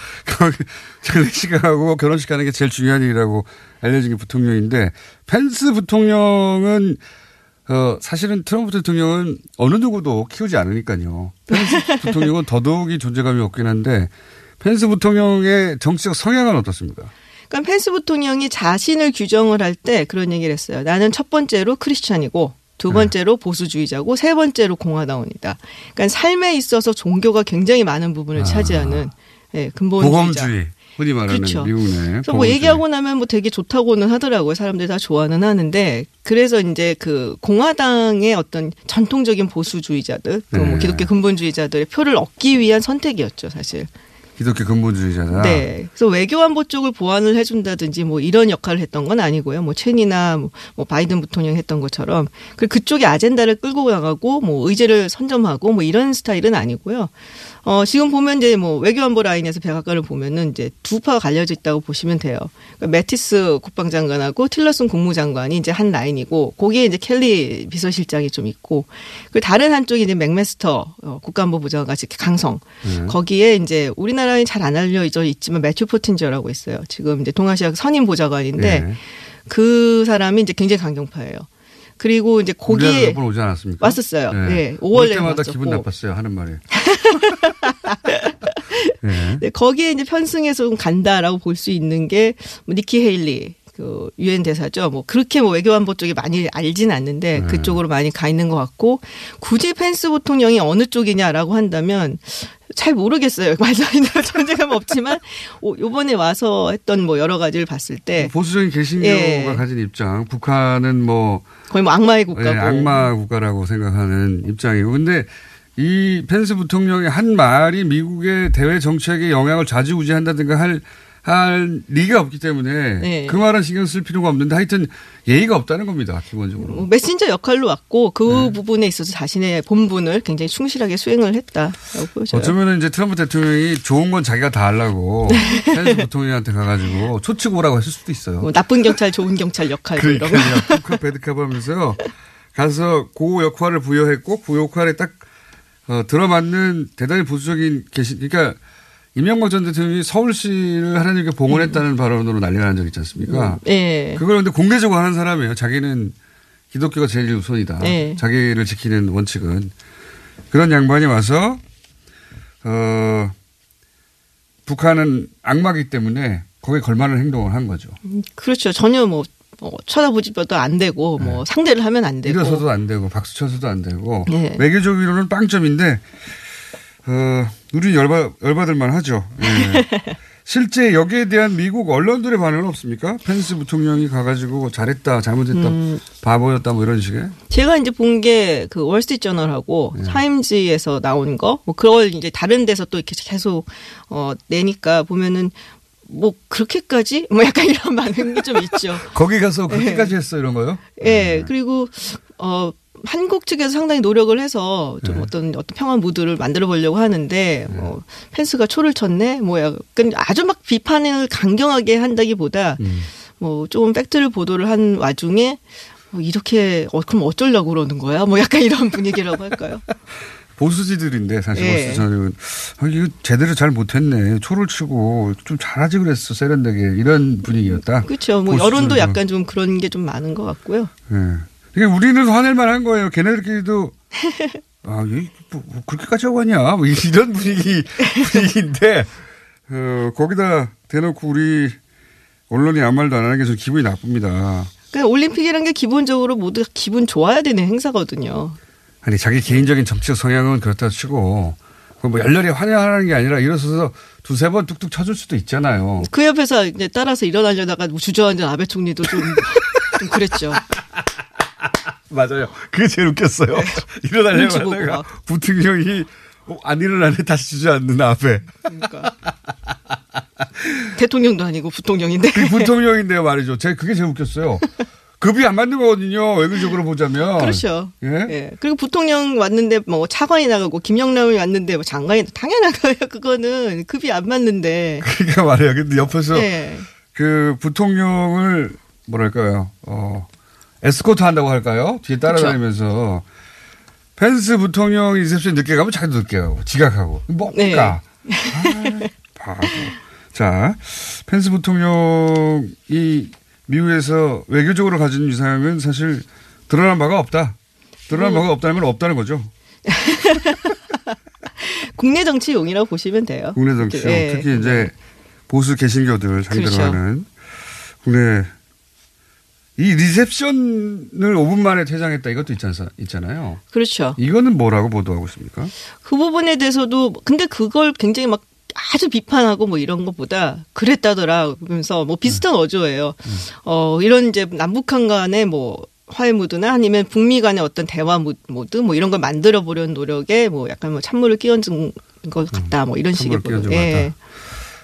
장례식 가고 결혼식 가는 게 제일 중요한 일이라고 알려진 게 부통령인데 펜스 부통령은 어 사실은 트럼프 대통령은 어느 누구도 키우지 않으니까요. 펜스 *laughs* 부통령은 더더욱이 존재감이 없긴 한데 펜스 부통령의 정치적 성향은 어떻습니까? 그러니까 펜스 부통령이 자신을 규정을 할 때 그런 얘기를 했어요. 나는 첫 번째로 크리스찬이고 두 네. 번째로 보수주의자고 세 번째로 공화당원이다. 그러니까 삶에 있어서 종교가 굉장히 많은 부분을 차지하는 예, 근본주의자. 아. 보검주의. 흔히 말하는 그렇죠. 미국 내. 그래서 뭐 얘기하고 나면 뭐 되게 좋다고는 하더라고요. 사람들이 다 좋아는 하는데 그래서 이제 그 공화당의 어떤 전통적인 보수주의자들, 그 네. 뭐 기독교 근본주의자들의 표를 얻기 위한 선택이었죠, 사실. 기독교 근본주의자다. 네. 그래서 외교안보 쪽을 보완을 해준다든지 뭐 이런 역할을 했던 건 아니고요. 뭐 체니나 뭐, 뭐 바이든 부통령이 했던 것처럼 그 그쪽의 아젠다를 끌고 나가고 뭐 의제를 선점하고 뭐 이런 스타일은 아니고요. 어, 지금 보면 이제 뭐 외교안보 라인에서 백악관을 보면은 이제 두 파가 갈려져 있다고 보시면 돼요. 그러니까 매티스 국방장관하고 틸러슨 국무장관이 이제 한 라인이고 거기에 이제 켈리 비서실장이 좀 있고 그 다른 한쪽이 이제 맥메스터 어, 국가안보부 장관 같이 강성 네. 거기에 이제 우리나라에 잘 안 알려져 있지만 매튜 포틴저라고 있어요. 지금 이제 동아시아 선임 보좌관인데 네. 그 사람이 이제 굉장히 강경파예요. 그리고 이제 거기에 몇번 오지 않았습니까? 왔었어요. 네. 올 5월 내에 때마다 왔었고. 기분 나빴어요. 하는 말이. *laughs* 네. 네, 거기에 이제 편승해서 좀 간다라고 볼 수 있는 게 뭐 니키 헤일리 그 유엔 대사죠. 뭐 그렇게 뭐 외교안보 쪽에 많이 알진 않는데 네. 그쪽으로 많이 가 있는 것 같고 굳이 펜스 부통령이 어느 쪽이냐라고 한다면 잘 모르겠어요. *laughs* 되는 존재감 없지만 오- 요번에 와서 했던 뭐 여러 가지를 봤을 때 보수적인 개신교가 예. 가진 입장. 북한은 뭐 거의 뭐 악마의 국가고 예, 악마 국가라고 생각하는 입장이고. 근데 이 펜스 부통령의 한 말이 미국의 대외 정책에 영향을 좌지우지한다든가 할, 할 리가 없기 때문에 네. 그 말은 신경 쓸 필요가 없는데 하여튼 예의가 없다는 겁니다. 기본적으로. 뭐 메신저 역할로 왔고 그 부분에 있어서 자신의 본분을 굉장히 충실하게 수행을 했다라고 보여져요. 어쩌면은 이제 트럼프 대통령이 좋은 건 자기가 다 하려고 *laughs* 펜스 부통령한테 가가지고 초치고 오라고 했을 수도 있어요. 뭐 나쁜 경찰, 좋은 경찰 역할 뭐. 그러니까요. 컵 배드컵 하면서요. 가서 그 역할을 부여했고 그 역할에 딱 어, 들어맞는 대단히 보수적인 계신 그러니까 임명박 전 대통령이 서울시를 하나님께 봉헌했다는 발언으로 난리가 난 적 있지 않습니까? 예. 그걸 근데 공개적으로 하는 사람이에요. 자기는 기독교가 제일 우선이다. 네. 자기를 지키는 원칙은. 그런 양반이 와서, 어, 북한은 악마기 때문에 거기에 걸맞는 행동을 한 거죠. 그렇죠. 전혀 뭐, 뭐 쳐다보지도 안 되고 뭐 상대를 하면 안 되고. 일어서도 안 되고 박수 쳐서도 안 되고 네. 외교적으로는 빵점인데 어, 우리 열받 열받을만 하죠. 예. *laughs* 실제 여기에 대한 미국 언론들의 반응은 없습니까? 펜스 부통령이 가가지고 잘했다, 잘못했다, 음. 바보였다, 뭐 이런 식의. 제가 이제 본 게 그 월스트리트 저널하고 네. 타임즈에서 나온 거, 뭐 그걸 이제 다른 데서 또 이렇게 계속 어 내니까 보면은 뭐 그렇게까지 *laughs* 뭐 약간 이런 반응이 좀 있죠. 거기 가서 네. 그렇게까지 했어 이런 거요? 예, 그리고 어 한국 측에서 상당히 노력을 해서 좀 네. 어떤 어떤 평화 무드를 만들어 보려고 하는데 뭐 펜스가 초를 쳤네, 뭐 약간 아주 막 비판을 강경하게 한다기보다 음. 뭐 조금 팩트를 보도를 한 와중에 뭐 이렇게 어 그럼 어쩌려고 그러는 거야? 뭐 약간 이런 분위기라고 할까요? *laughs* 보수지들인데 사실 예. 보수 저는 아, 이거 제대로 잘 못했네. 초를 치고 좀 잘하지 그랬어 세련되게 이런 분위기였다. 그렇죠. 뭐. 여론도 약간 좀 그런 게 좀 많은 것 같고요. 예. 그러니까 우리는 화낼 만 한 거예요. 걔네들끼리도 *laughs* 아, 얘 뭐, 뭐 그렇게까지 하고 하냐? 뭐 이런 분위기 분위기인데 어, 거기다 대놓고 우리 언론이 아무 말도 안 하는 게 좀 기분이 나쁩니다. 그러니까 올림픽이라는 게 기본적으로 모두 기분 좋아야 되는 행사거든요. 아니 자기 개인적인 정치적 성향은 그렇다 치고 그뭐 열렬히 환영하는 게 아니라 일어서서 두세 번 뚝뚝 쳐줄 수도 있잖아요. 그 옆에서 이제 따라서 일어나려다가 뭐 주저앉은 아베 총리도 좀, *laughs* 좀 그랬죠. 맞아요. 그게 제일 웃겼어요. 일어나려고 눈치 보고 하다가 부통령이 어, 안 일어나네 다시 주저앉는 앞에. 그러니까. 대통령도 아니고 부통령인데. 그 부통령인데요 말이죠. 제가 그게 제일 웃겼어요. 급이 안 맞는 거거든요. 외교적으로 보자면. 그렇죠. 예? 예. 그리고 부통령 왔는데 뭐 차관이 나가고 김영남이 왔는데 뭐 장관이 당연한 거예요. 그거는 급이 안 맞는데. 그러니까 말이에요. 근데 옆에서 예. 그 부통령을 뭐랄까요. 어, 에스코트 한다고 할까요? 뒤에 따라다니면서 펜스 부통령 리셉션 늦게 가면 자기도 늦게 가고 지각하고 뭡니까? 네. 아, 바보. 자, 펜스 부통령이 미국에서 외교적으로 가진 위상은 사실 드러난 바가 없다. 드러난 음. 바가 없다는 건 없다는 거죠. *laughs* 국내 정치용이라고 보시면 돼요. 국내 정치요. 예. 특히 이제 보수 개신교들 상대로 그렇죠. 하는 국내 이 리셉션을 5분 만에 퇴장했다 이것도 있잖, 있잖아요. 그렇죠. 이거는 뭐라고 보도하고 있습니까? 그 부분에 대해서도 근데 그걸 굉장히 막 아주 비판하고 뭐 이런 것보다 그랬다더라 그러면서 뭐 비슷한 어조예요. 어 이런 이제 남북한 간의 뭐 화해 무드나 아니면 북미 간의 어떤 대화 무- 모드 뭐 이런 걸 만들어 보려는 노력에 뭐 약간 뭐 찬물을 끼얹은 것 같다 뭐 이런 식의 보도. 것 예.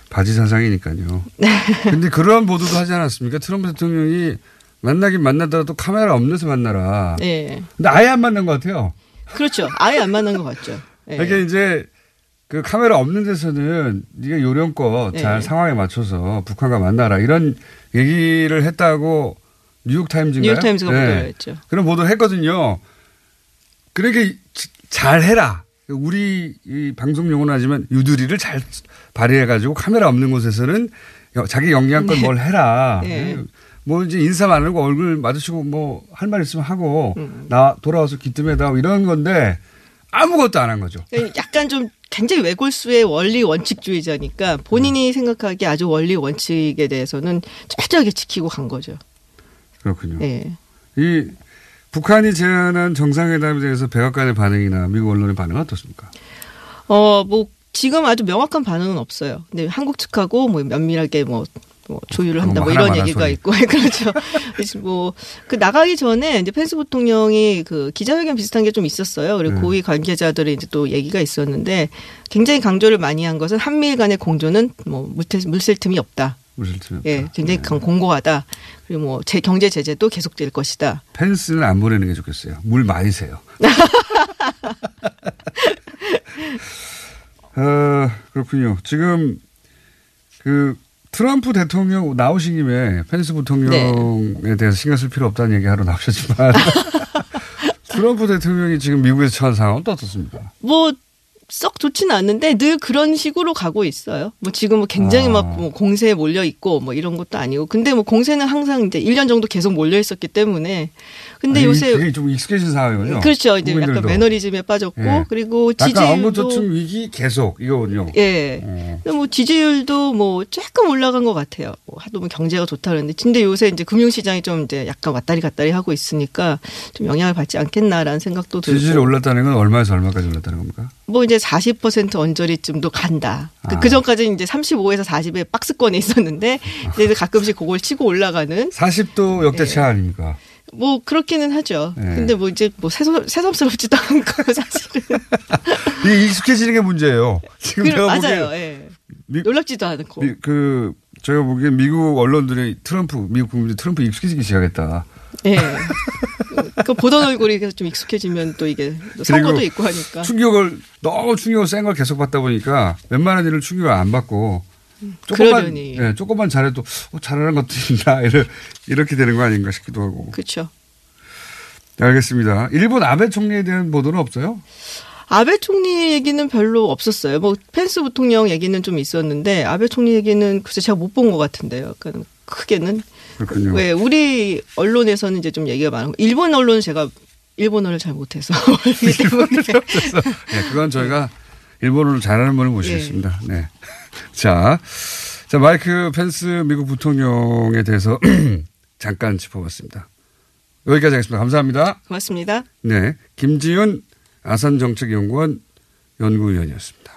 바지 사상이니까요. *laughs* 근데 그러한 보도도 하지 않았습니까? 트럼프 대통령이 만나긴 만나더라도 카메라 없는 데서 만나라. 예. 근데 아예 안 만난 것 같아요. 그렇죠. 아예 안 만난 것 같죠. 예. 이게 이제 그 카메라 없는 데서는 네가 요령껏 네. 잘 상황에 맞춰서 북한과 만나라 이런 얘기를 했다고 뉴욕 타임즈인가요? 네. 뉴욕 타임즈가 보도를 했죠. 그런 보도를 했거든요. 그러니까 이- 잘 해라. 우리 이 방송 용어는 하지만 유두리를 잘 발휘해 가지고 카메라 없는 곳에서는 여- 자기 영향껏 네. 뭘 해라. 네. 뭐 이제 인사 많고 얼굴 마주치고 뭐 할 말 있으면 하고 음. 나 돌아와서 기뜸에다 이런 건데 아무것도 안 한 거죠. 약간 좀 굉장히 외골수의 원리 원칙주의자니까 본인이 생각하기에 아주 원리 원칙에 대해서는 철저하게 지키고 간 거죠. 그렇군요. 예. 이 북한이 제안한 정상회담에 대해서 백악관의 반응이나 미국 언론의 반응은 어떻습니까? 어, 뭐, 지금 아주 명확한 반응은 없어요. 근데 한국 측하고 뭐 면밀하게 뭐, 뭐 조율을 한다 뭐 뭐 이런 얘기가 소리. 있고 *laughs* 그렇죠. 뭐 그 나가기 전에 이제 펜스 부통령이 그 기자회견 비슷한 게 좀 있었어요. 그리고 네. 고위 관계자들의 이제 또 얘기가 있었는데 굉장히 강조를 많이 한 것은 한미일 간의 공조는 뭐 물태, 물샐 틈이 없다. 무슨 뜻? 예, 굉장히 강- 공고하다. 그리고 뭐 제 경제 제재도 계속될 것이다. 펜스는 안 보내는 게 좋겠어요. 물 많이 세요. *laughs* 어, 그렇군요. 지금 그 트럼프 대통령 나오신 김에 펜스 부통령에 대해서 신경 쓸 필요 없다는 얘기 하러 나오셨지만 *laughs* 트럼프 대통령이 지금 미국에서 처한 상황은 또 어떻습니까? 뭐 썩 좋지는 않는데 늘 그런 식으로 가고 있어요. 뭐 지금 뭐 굉장히 아. 막뭐 공세에 몰려 있고 뭐 이런 것도 아니고. 근데 뭐 공세는 항상 이제 1년 정도 계속 몰려 있었기 때문에. 근데 아니, 요새 그게 좀 익숙해진 상황이군요. 그렇죠. 이제 약간 국민들도. 매너리즘에 빠졌고 예. 그리고 약간 지지율도 언급저축 위기 계속 이거군요. 예. 근데 뭐 지지율도 뭐 조금 올라간 것 같아요. 뭐 하도 뭐 경제가 좋다 그러는데 근데 요새 이제 금융 시장이 좀 이제 약간 왔다리 갔다리 하고 있으니까 좀 영향을 받지 않겠나라는 생각도 들고. 지지율이 올랐다는 건 얼마에서 얼마까지 올랐다는 겁니까? 뭐 이제 40% 언저리쯤도 간다. 그, 아. 그 전까지는 이제 35에서 40의 박스권에 있었는데 이제 가끔씩 그걸 치고 올라가는 40도 역대차 아닙니까? 뭐 그렇기는 하죠. 네. 근데 뭐 이제 뭐 새삼, 새삼스럽지도 않고 사실은 *laughs* 이게 익숙해지는 게 문제예요. 지금 그, 내가 맞아요. 예. 미- 놀랍지도 않고. 미- 그 제가 보기엔 미국 언론들이 트럼프 미국 국민들이 트럼프 익숙해지기 시작했다. 예. 그 보던 얼굴이 계속 좀 익숙해지면 또 이게 또 선거도 있고 하니까. 충격을 너무 충격을 센 걸 계속 받다 보니까 웬만한 일을 충격을 안 받고 조금만. 예, 조금만 잘해도 어, 잘하는 것도 있나 *laughs* 이렇게, 되는 거 아닌가 싶기도 하고. 그렇죠. 네, 알겠습니다. 일본 아베 총리에 대한 보도는 없어요? 아베 총리 얘기는 별로 없었어요. 뭐 펜스 부통령 얘기는 좀 있었는데 아베 총리 얘기는 글쎄 제가 못 본 것 같은데요. 약간 크게는 그렇군요. 왜 우리 언론에서는 이제 좀 얘기가 많고 일본 언론은 제가 일본어를 잘 못해서 *laughs* 네, 그건 저희가 일본어를 잘하는 분을 모시겠습니다. 네. *laughs* 자, 자, 마이크 펜스 미국 부통령에 대해서 *clears throat* 잠깐 짚어봤습니다. 여기까지 하겠습니다. 감사합니다. 고맙습니다. 네. 김지윤 아산정책연구원 연구위원이었습니다.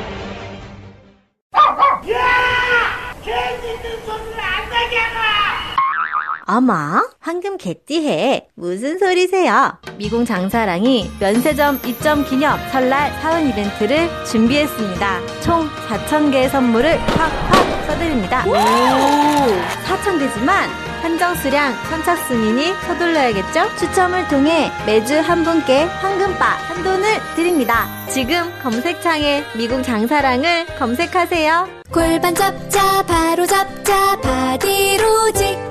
어머, 황금 개띠해. 무슨 소리세요? 미궁 장사랑이 면세점 입점 기념 설날 사은 이벤트를 준비했습니다. 총 4,000개의 선물을 팍팍 써드립니다. 오! 4,000개지만 한정 수량 선착순이니 서둘러야겠죠? 추첨을 통해 매주 한 분께 황금바 한 돈을 드립니다. 지금 검색창에 미궁 장사랑을 검색하세요. 골반 잡자 바로 잡자 바디로직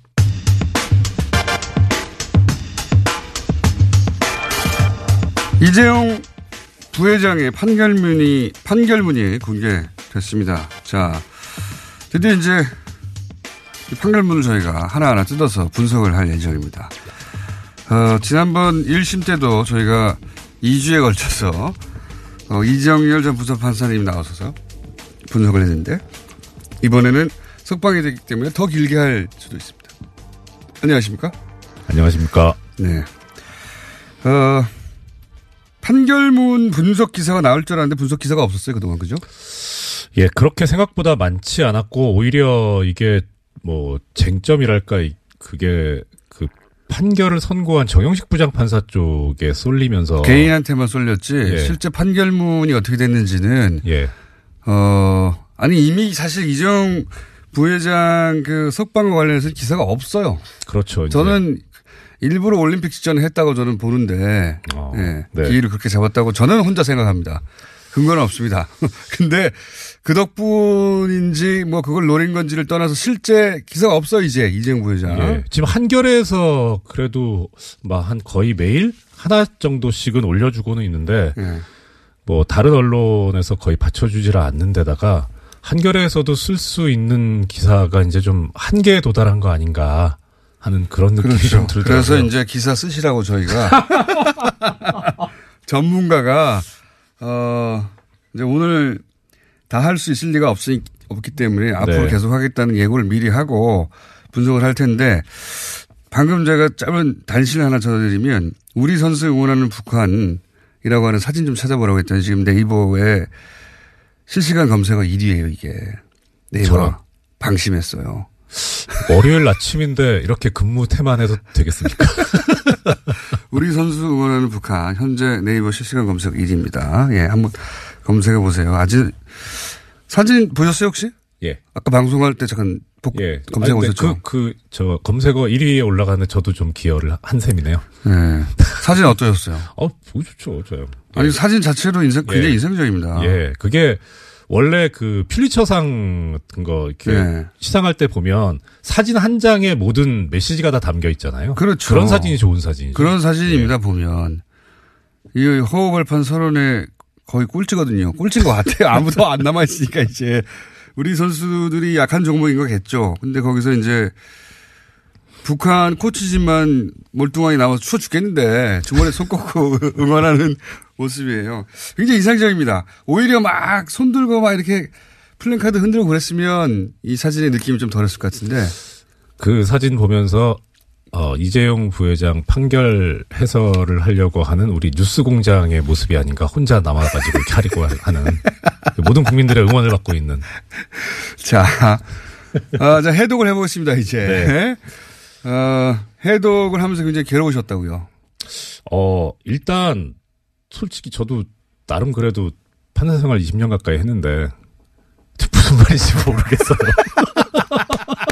이재용 부회장의 판결문이 판결문이 공개됐습니다. 자, 드디어 이제 이 판결문을 저희가 하나하나 뜯어서 분석을 할 예정입니다. 어, 지난번 1심 때도 저희가 2주에 걸쳐서 어, 이정열 전 부서판사님 나오셔서 분석을 했는데 이번에는 석방이 되기 때문에 더 길게 할 수도 있습니다. 안녕하십니까? 안녕하십니까? 네. 어, 판결문 분석 기사가 나올 줄 알았는데 분석 기사가 없었어요, 그동안. 그죠? 예, 그렇게 생각보다 많지 않았고, 오히려 이게 뭐, 쟁점이랄까, 그게 그 판결을 선고한 정영식 부장판사 쪽에 쏠리면서. 개인한테만 쏠렸지, 예. 실제 판결문이 어떻게 됐는지는. 예. 어, 아니, 이미 사실 이정 부회장 그 석방과 관련해서 기사가 없어요. 그렇죠. 저는 일부러 올림픽 직전에 했다고 저는 보는데, 예, 네. 기회를 그렇게 잡았다고 저는 혼자 생각합니다. 근거는 없습니다. *laughs* 근데 그 덕분인지 뭐 그걸 노린 건지를 떠나서 실제 기사가 없어 이제 이재용 부회장. 예. 지금 한겨레에서 그래도 막 한 거의 매일 하나 정도씩은 올려주고는 있는데 예. 뭐 다른 언론에서 거의 받쳐주지를 않는 데다가 한겨레에서도 쓸 수 있는 기사가 이제 좀 한계에 도달한 거 아닌가 하는 그런 느낌이 그렇죠. 좀 들더라고요. 그래서 이제 기사 쓰시라고 저희가 *laughs* 전문가가 어 이제 오늘 다 할 수 있을 리가 없으니 없기 때문에 앞으로 네. 계속 하겠다는 예고를 미리 하고 분석을 할 텐데 방금 제가 짧은 단신을 하나 전해드리면 우리 선수 응원하는 북한이라고 하는 사진 좀 찾아보라고 했더니 지금 네이버에 실시간 검색어 1위예요 이게 네이버. 방심했어요. 월요일 아침인데 이렇게 근무 태만 해도 되겠습니까? *laughs* 우리 선수 응원하는 북한 현재 네이버 실시간 검색 1위입니다. 예, 한번 검색해 보세요. 아직 사진 보셨어요 혹시? 예. 아까 방송할 때 잠깐 복, 예. 근데 보셨죠? 그, 그, 저, 검색어 1위에 올라가는 저도 좀 기여를 한 셈이네요. 네. 사진 어떠셨어요? 어, 보기 좋죠, 저요. 아니 사진 자체로 인상 굉장히 예. 인상적입니다. 예, 그게 원래 그 퓰리처상 같은 거 이렇게 예. 시상할 때 보면 사진 한 장에 모든 메시지가 다 담겨 있잖아요. 그렇죠. 그런 사진이 좋은 사진이죠. 그런 사진입니다 보면 이 호흡을판 서론에 거의 꼴찌거든요. 꼴찌인 것 같아요. *laughs* 아무도 안 남아 있으니까 이제 우리 선수들이 약한 종목인 거겠죠. 근데 거기서 이제 북한 코치진만 몰뚱하게 나와서 추워 죽겠는데 주머니에 손 꽂고 *laughs* 응원하는 모습이에요. 굉장히 인상적입니다. 오히려 막 손 들고 막 이렇게 플랜카드 흔들고 그랬으면 이 사진의 느낌이 좀 덜했을 것 같은데. 그 사진 보면서 어, 이재용 부회장 판결 해설을 하려고 하는 우리 뉴스 공장의 모습이 아닌가 혼자 남아가지고 하려고 하는 그 모든 국민들의 응원을 받고 있는. *laughs* 자, 아, 자 해독을 해보겠습니다 이제. 어, 해독을 하면서 굉장히 괴로우셨다고요. 어, 일단 솔직히 저도 나름 그래도 판사 생활 20년 가까이 했는데 *laughs* 무슨 말인지 모르겠어요. *laughs*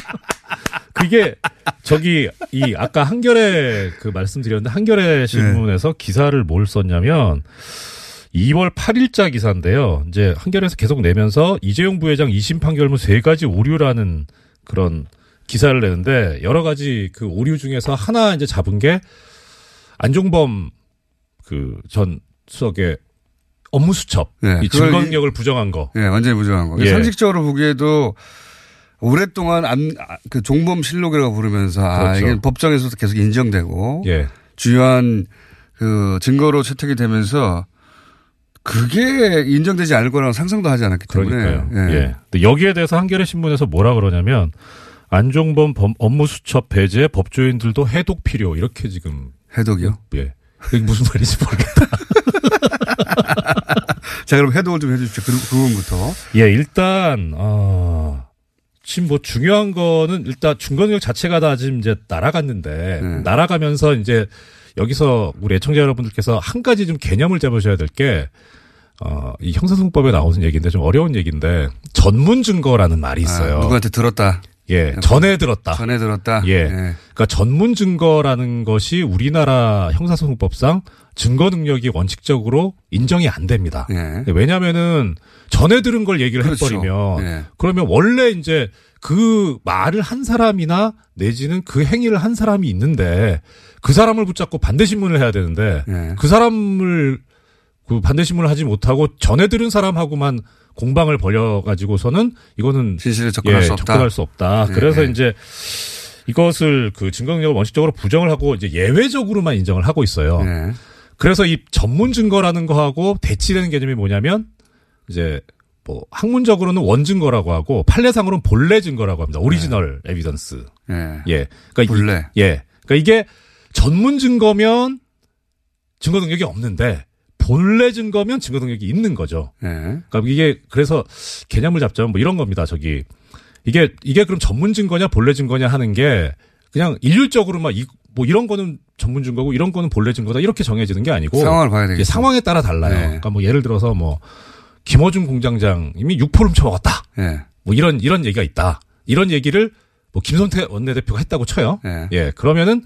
그게 저기 이 아까 한겨레 그 말씀드렸는데 한겨레 신문에서 기사를 뭘 썼냐면 2월 8일자 기사인데요. 이제 한겨레에서 계속 내면서 이재용 부회장 2심 판결문 세 가지 오류라는 그런 기사를 내는데 여러 가지 그 오류 중에서 하나 이제 잡은 게 안종범 그 전 수석의 업무 수첩, 네, 이 증거 능력을 부정한 거. 예, 완전히 부정한 거. 예. 상식적으로 보기에도 오랫동안 안, 아, 그 종범 실록이라고 부르면서 아, 그렇죠. 이게 법정에서도 계속 인정되고 예. 주요한 그 증거로 채택이 되면서 그게 인정되지 않을 거라고 상상도 하지 않았기 때문에 그러니까요. 예. 근데 여기에 대해서 한겨레 신문에서 뭐라 그러냐면 안종범 범- 업무 수첩 배제 법조인들도 해독 필요 이렇게 지금 해독이요? 예. 무슨 말인지 모르겠다. *laughs* *laughs* 자, 그럼 해독을 좀 해주십시오. 그, 그 부분부터. 예, 일단 어 지금 뭐 중요한 거는 일단 중간력 자체가 다 지금 이제 날아갔는데 네. 날아가면서 이제 여기서 우리 애청자 여러분들께서 한 가지 좀 개념을 잡으셔야 될 게 어, 이 형사소송법에 나오는 얘기인데 좀 어려운 얘기인데 전문 증거라는 말이 있어요. 아, 누구한테 들었다. 예, 전에 들었다. 전에 들었다. 예. 그러니까 전문 증거라는 것이 우리나라 형사소송법상 증거 능력이 원칙적으로 인정이 안 됩니다. 왜냐면은 전에 들은 걸 얘기를 예. 그렇죠. 해버리면 예. 그러면 원래 이제 그 말을 한 사람이나 내지는 그 행위를 한 사람이 있는데 그 사람을 붙잡고 반대 신문을 해야 되는데 예. 그 사람을 그 반대 신문을 하지 못하고 전에 들은 사람하고만 공방을 벌여가지고서는 이거는 진실에 접근할 예, 수 없다. 접근할 수 없다. 예, 그래서 예. 이제 이것을 그 증거 능력을 원칙적으로 부정을 하고 이제 예외적으로만 인정을 하고 있어요. 예. 그래서 이 전문 증거라는 거하고 대치되는 개념이 뭐냐면 이제 뭐 학문적으로는 원증거라고 하고 판례상으로는 본래 증거라고 합니다. original evidence. 예. 예. 그러니까 이- 본래. 예. 그러니까 이게 전문 증거면 증거 능력이 없는데 본래 증거면 증거 능력이 있는 거죠. 예. 그러니까 이게 그래서 개념을 잡자면 뭐 이런 겁니다. 저기 이게 이게 그럼 전문 증거냐 본래 증거냐 하는 게 그냥 일률적으로만 이, 뭐 이런 거는 전문 증거고 이런 거는 본래 증거다 이렇게 정해지는 게 아니고 상황을 봐야 되겠죠. 상황에 따라 달라요. 네. 그러니까 뭐 예를 들어서 뭐 김어준 공장장님이 육포를 훔쳐먹었다. 예. 뭐 이런 이런 얘기가 있다. 이런 얘기를 뭐 김성태 원내대표가 했다고 쳐요. 예. 예. 그러면은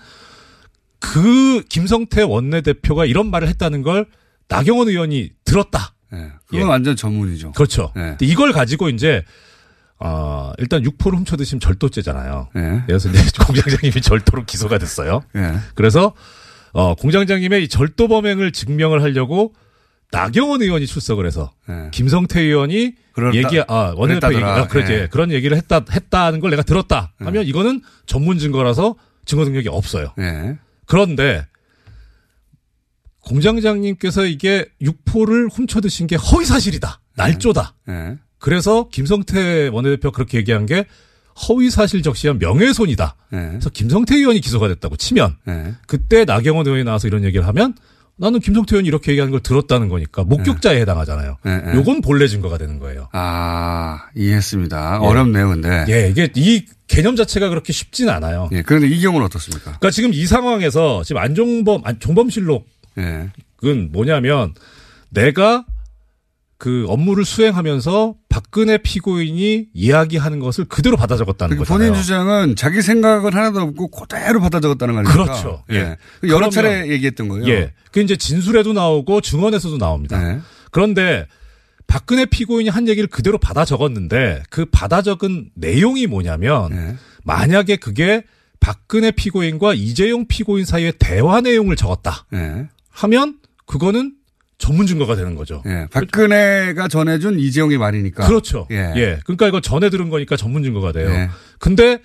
그 김성태 원내대표가 이런 말을 했다는 걸 나경원 의원이 들었다. 예. 그건 완전 전문이죠. 그렇죠. 예. 근데 이걸 가지고 이제 어, 일단 육포를 훔쳐 드시면 절도죄잖아요. 예. 그래서 이제 *laughs* 공장장님이 절도로 기소가 됐어요. 예. 그래서 어, 공장장님의 이 절도 범행을 증명을 하려고 나경원 의원이 출석을 해서 예. 김성태 의원이 그렇다- 얘기 아 원내대표 얘기. 아, 그렇지 예. 그런 얘기를 했다 했다는 걸 내가 들었다 하면 이거는 전문 증거라서 증거 능력이 없어요. 예. 그런데 공장장님께서 이게 육포를 훔쳐 드신 게 허위 사실이다. 날조다. 예. 그래서 김성태 원내대표 가 그렇게 얘기한 게 허위 사실 적시한 명예훼손이다. 예. 그래서 김성태 의원이 기소가 됐다고 치면 예. 그때 나경원 의원이 나와서 이런 얘기를 하면 나는 김성태 의원이 이렇게 얘기하는 걸 들었다는 거니까 목격자에 해당하잖아요. 예, 예. 요건 본래 증거가 되는 거예요. 아, 이해했습니다. 예. 어렵네요, 근데. 예, 이게 이 개념 자체가 그렇게 쉽지는 않아요. 예. 그런데 이 경우는 어떻습니까? 그러니까 지금 이 상황에서 지금 안종범 안- 종범실록 은 예. 뭐냐면 내가 그 업무를 수행하면서 박근혜 피고인이 이야기하는 것을 그대로 받아 적었다는 그러니까 거잖아요. 본인 주장은 자기 생각은 하나도 없고 그대로 받아 적었다는 거 아닙니까? 그렇죠. 예. 예. 여러 그러면- 차례 얘기했던 거예요. 예. 그 이제 진술에도 나오고 증언에서도 나옵니다. 네. 그런데 박근혜 피고인이 한 얘기를 그대로 받아 적었는데 그 받아 적은 내용이 뭐냐면 네. 만약에 그게 박근혜 피고인과 이재용 피고인 사이의 대화 내용을 적었다 예. 하면 그거는 전문 증거가 되는 거죠. 예. 박근혜가 전해준 이재용의 말이니까. 그렇죠. 예. 예. 그러니까 이거 전에 들은 거니까 전문 증거가 돼요. 예. 근데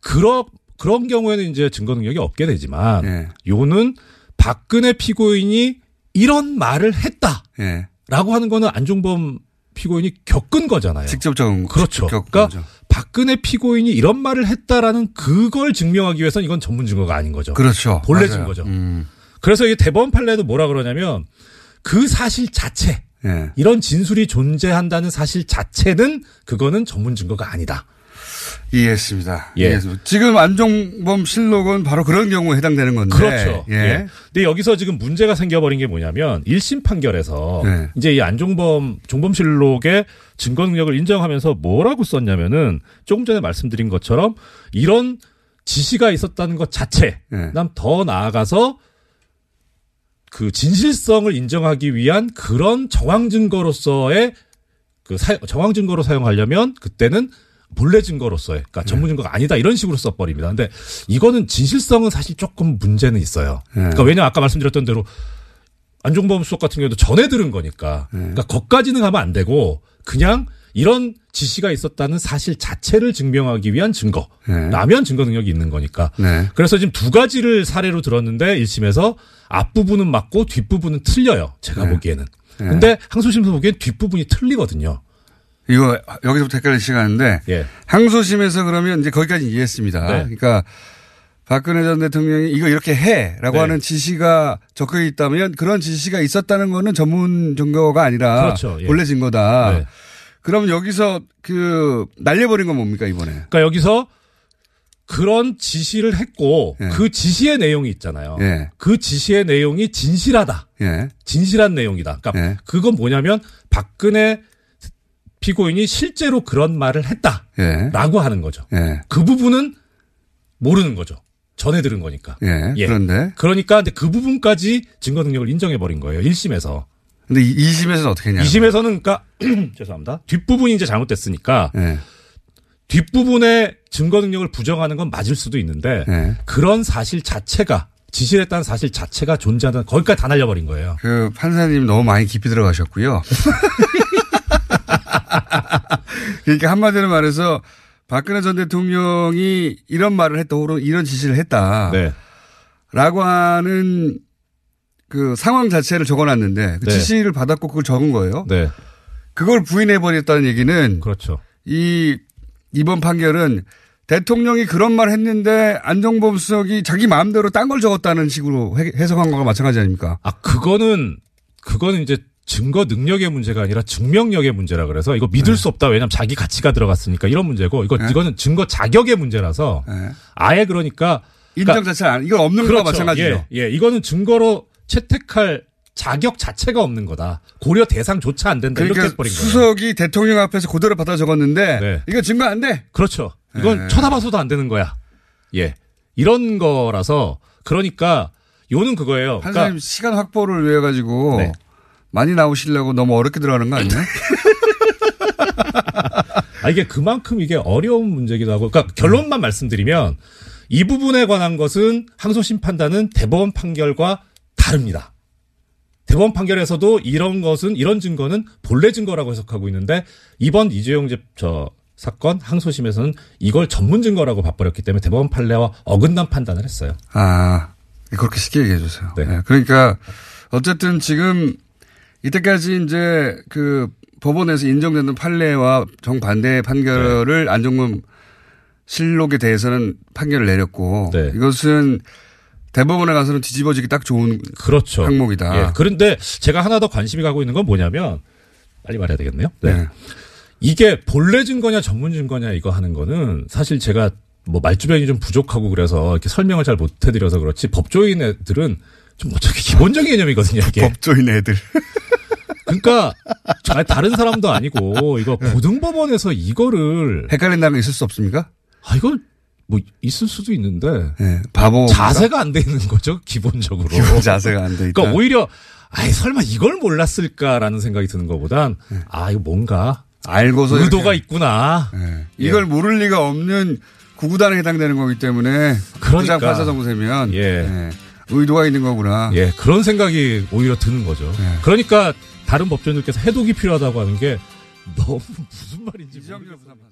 그런 그런 경우에는 이제 증거 능력이 없게 되지만 예. 요는 박근혜 피고인이 이런 말을 했다라고 예. 하는 거는 안종범 피고인이 겪은 거잖아요. 직접 적은 그렇죠. 그러니까 거죠. 박근혜 피고인이 이런 말을 했다라는 그걸 증명하기 위해서는 이건 전문 증거가 아닌 거죠. 그렇죠. 본래 맞아요. 증거죠. 음. 그래서 이 대법원 판례도 뭐라 그러냐면 그 사실 자체 예. 이런 진술이 존재한다는 사실 자체는 그거는 전문 증거가 아니다. 이해했습니다. 예. 이해했습니다. 지금 안종범 실록은 바로 그런 경우에 해당되는 건데. 그렇죠. 예. 예. 근데 여기서 지금 문제가 생겨버린 게 뭐냐면 1심 판결에서 네. 이제 이 안종범 종범 실록의 증거 능력을 인정하면서 뭐라고 썼냐면은 조금 전에 말씀드린 것처럼 이런 지시가 있었다는 것 자체, 예. 그다음 더 나아가서 그 진실성을 인정하기 위한 그런 정황 증거로서의 그 사, 정황 증거로 사용하려면 그때는 본래 증거로서의 그러니까 전문 증거가 아니다 이런 식으로 써버립니다. 근데 이거는 진실성은 사실 조금 문제는 있어요. 그러니까 왜냐 면 아까 말씀드렸던 대로 안종범 수석 같은 경우도 전에 들은 거니까. 그러니까 거기까지는 가면 안 되고 그냥 이런 지시가 있었다는 사실 자체를 증명하기 위한 증거. 네. 라면 증거 능력이 있는 거니까. 네. 그래서 지금 두 가지를 사례로 들었는데 1심에서 앞부분은 맞고 뒷부분은 틀려요. 제가 네. 보기에는. 네. 근데 항소심에서 보기엔 뒷부분이 틀리거든요. 이거 여기서부터 헷갈릴 시간인데 예. 항소심에서 그러면 이제 거기까지 이해했습니다. 네. 그러니까 박근혜 전 대통령이 이거 이렇게 해라고 네. 하는 지시가 적혀 있다면 그런 지시가 있었다는 거는 전문 증거가 아니라 그렇죠. 예. 본래 증거다. 네. 그럼 여기서 그 날려버린 건 뭡니까 이번에? 그러니까 여기서 그런 지시를 했고 그 지시의 내용이 있잖아요. 예. 그 지시의 내용이 진실하다. 예. 진실한 내용이다. 그러니까 예. 그건 뭐냐면 박근혜 피고인이 실제로 그런 말을 했다라고 예. 하는 거죠. 예. 그 부분은 모르는 거죠. 전해 들은 거니까. 예. 그런데 그러니까 그 부분까지 증거 능력을 인정해 버린 거예요. 1심에서. 근데 이- 2심에서는 어떻게 했냐? 2심에서는 그러니까 *clears throat* 죄송합니다. 뒷부분이 이제 잘못됐으니까 예. 뒷부분의 증거 능력을 부정하는 건 맞을 수도 있는데 예. 그런 사실 자체가 지시를 했다는 사실 자체가 존재하는 거기까지 다 날려버린 거예요. 그 판사님 너무 많이 깊이 들어가셨고요. *laughs* 그러니까 한마디로 말해서 박근혜 전 대통령이 이런 말을 했다, 이런 지시를 했다. 네. 라고 하는 그 상황 자체를 적어놨는데 그 네. 지시를 받았고 그걸 적은 거예요. 네. 그걸 부인해버렸다는 얘기는 그렇죠. 이 이번 판결은 대통령이 그런 말 했는데 안정범 수석이 자기 마음대로 딴 걸 적었다는 식으로 해- 해석한 거가 마찬가지 아닙니까? 아 그거는 그거는 이제 증거 능력의 문제가 아니라 증명력의 문제라 그래서 이거 믿을 수 없다. 왜냐면 자기 가치가 들어갔으니까 이런 문제고 이거 네. 이거는 증거 자격의 문제라서 아예 그러니까 인정 자체가 아니- 이건 없는 거와 마찬가지죠. 예, 예, 이거는 증거로 채택할 자격 자체가 없는 거다. 고려 대상조차 안 된다. 이렇게 그러니까 해버린 거예요. 수석이 대통령 앞에서 그대로 받아 적었는데 이거 증거 안 돼. 그렇죠. 이건 네. 쳐다봐서도 안 되는 거야. 예. 이런 거라서 그러니까 요는 그거예요. 판사님 그러니까 시간 확보를 위해 가지고 네. 많이 나오시려고 너무 어렵게 들어가는 거 아니에요? *laughs* 아, 이게 그만큼 이게 어려운 문제기도 하고, 그러니까 결론만 말씀드리면 이 부분에 관한 것은 항소심 판단은 대법원 판결과 다릅니다. 대법원 판결에서도 이런 것은 이런 증거는 본래 증거라고 해석하고 있는데 이번 이재용 제- 저 사건 항소심에서는 이걸 전문 증거라고 봐버렸기 때문에 대법원 판례와 어긋난 판단을 했어요. 아, 그렇게 쉽게 얘기해 주세요. 네, 그러니까 어쨌든 지금 이때까지 이제 그 법원에서 인정되는 판례와 정반대의 판결을 네. 안정범 실록에 대해서는 판결을 내렸고 네. 이것은 대법원에 가서는 뒤집어지기 딱 좋은 그렇죠. 항목이다. 예, 그런데 제가 하나 더 관심이 가고 있는 건 뭐냐면 빨리 말해야 되겠네요. 네. 이게 본래 증거냐 전문 증거냐 이거 하는 거는 사실 제가 뭐 말주변이 좀 부족하고 그래서 이렇게 설명을 잘 못 해드려서 그렇지 법조인 애들은 좀 어차피 기본적인 개념이거든요. 이게. 법조인 애들. *laughs* 그러니까 아, 다른 사람도 아니고 이거 고등법원에서 이거를 헷갈린다는 게 있을 수 없습니까? 아 이건 뭐 있을 수도 있는데 네, 바보 자세가 안 돼 있는 거죠 기본적으로. 기본 자세가 안 돼 있다. 그러니까 오히려 아이 설마 이걸 몰랐을까라는 생각이 드는 것보단 아 이거 뭔가 알고서 의도가 이렇게- 있구나. 예. 이걸 모를 리가 없는 구구단에 해당되는 거기 때문에 그러니까. 되면 예. 예, 의도가 있는 거구나. 예, 그런 생각이 오히려 드는 거죠. 그러니까 다른 법조인들께서 해독이 필요하다고 하는 게 너무 무슨 말인지 모르겠어요.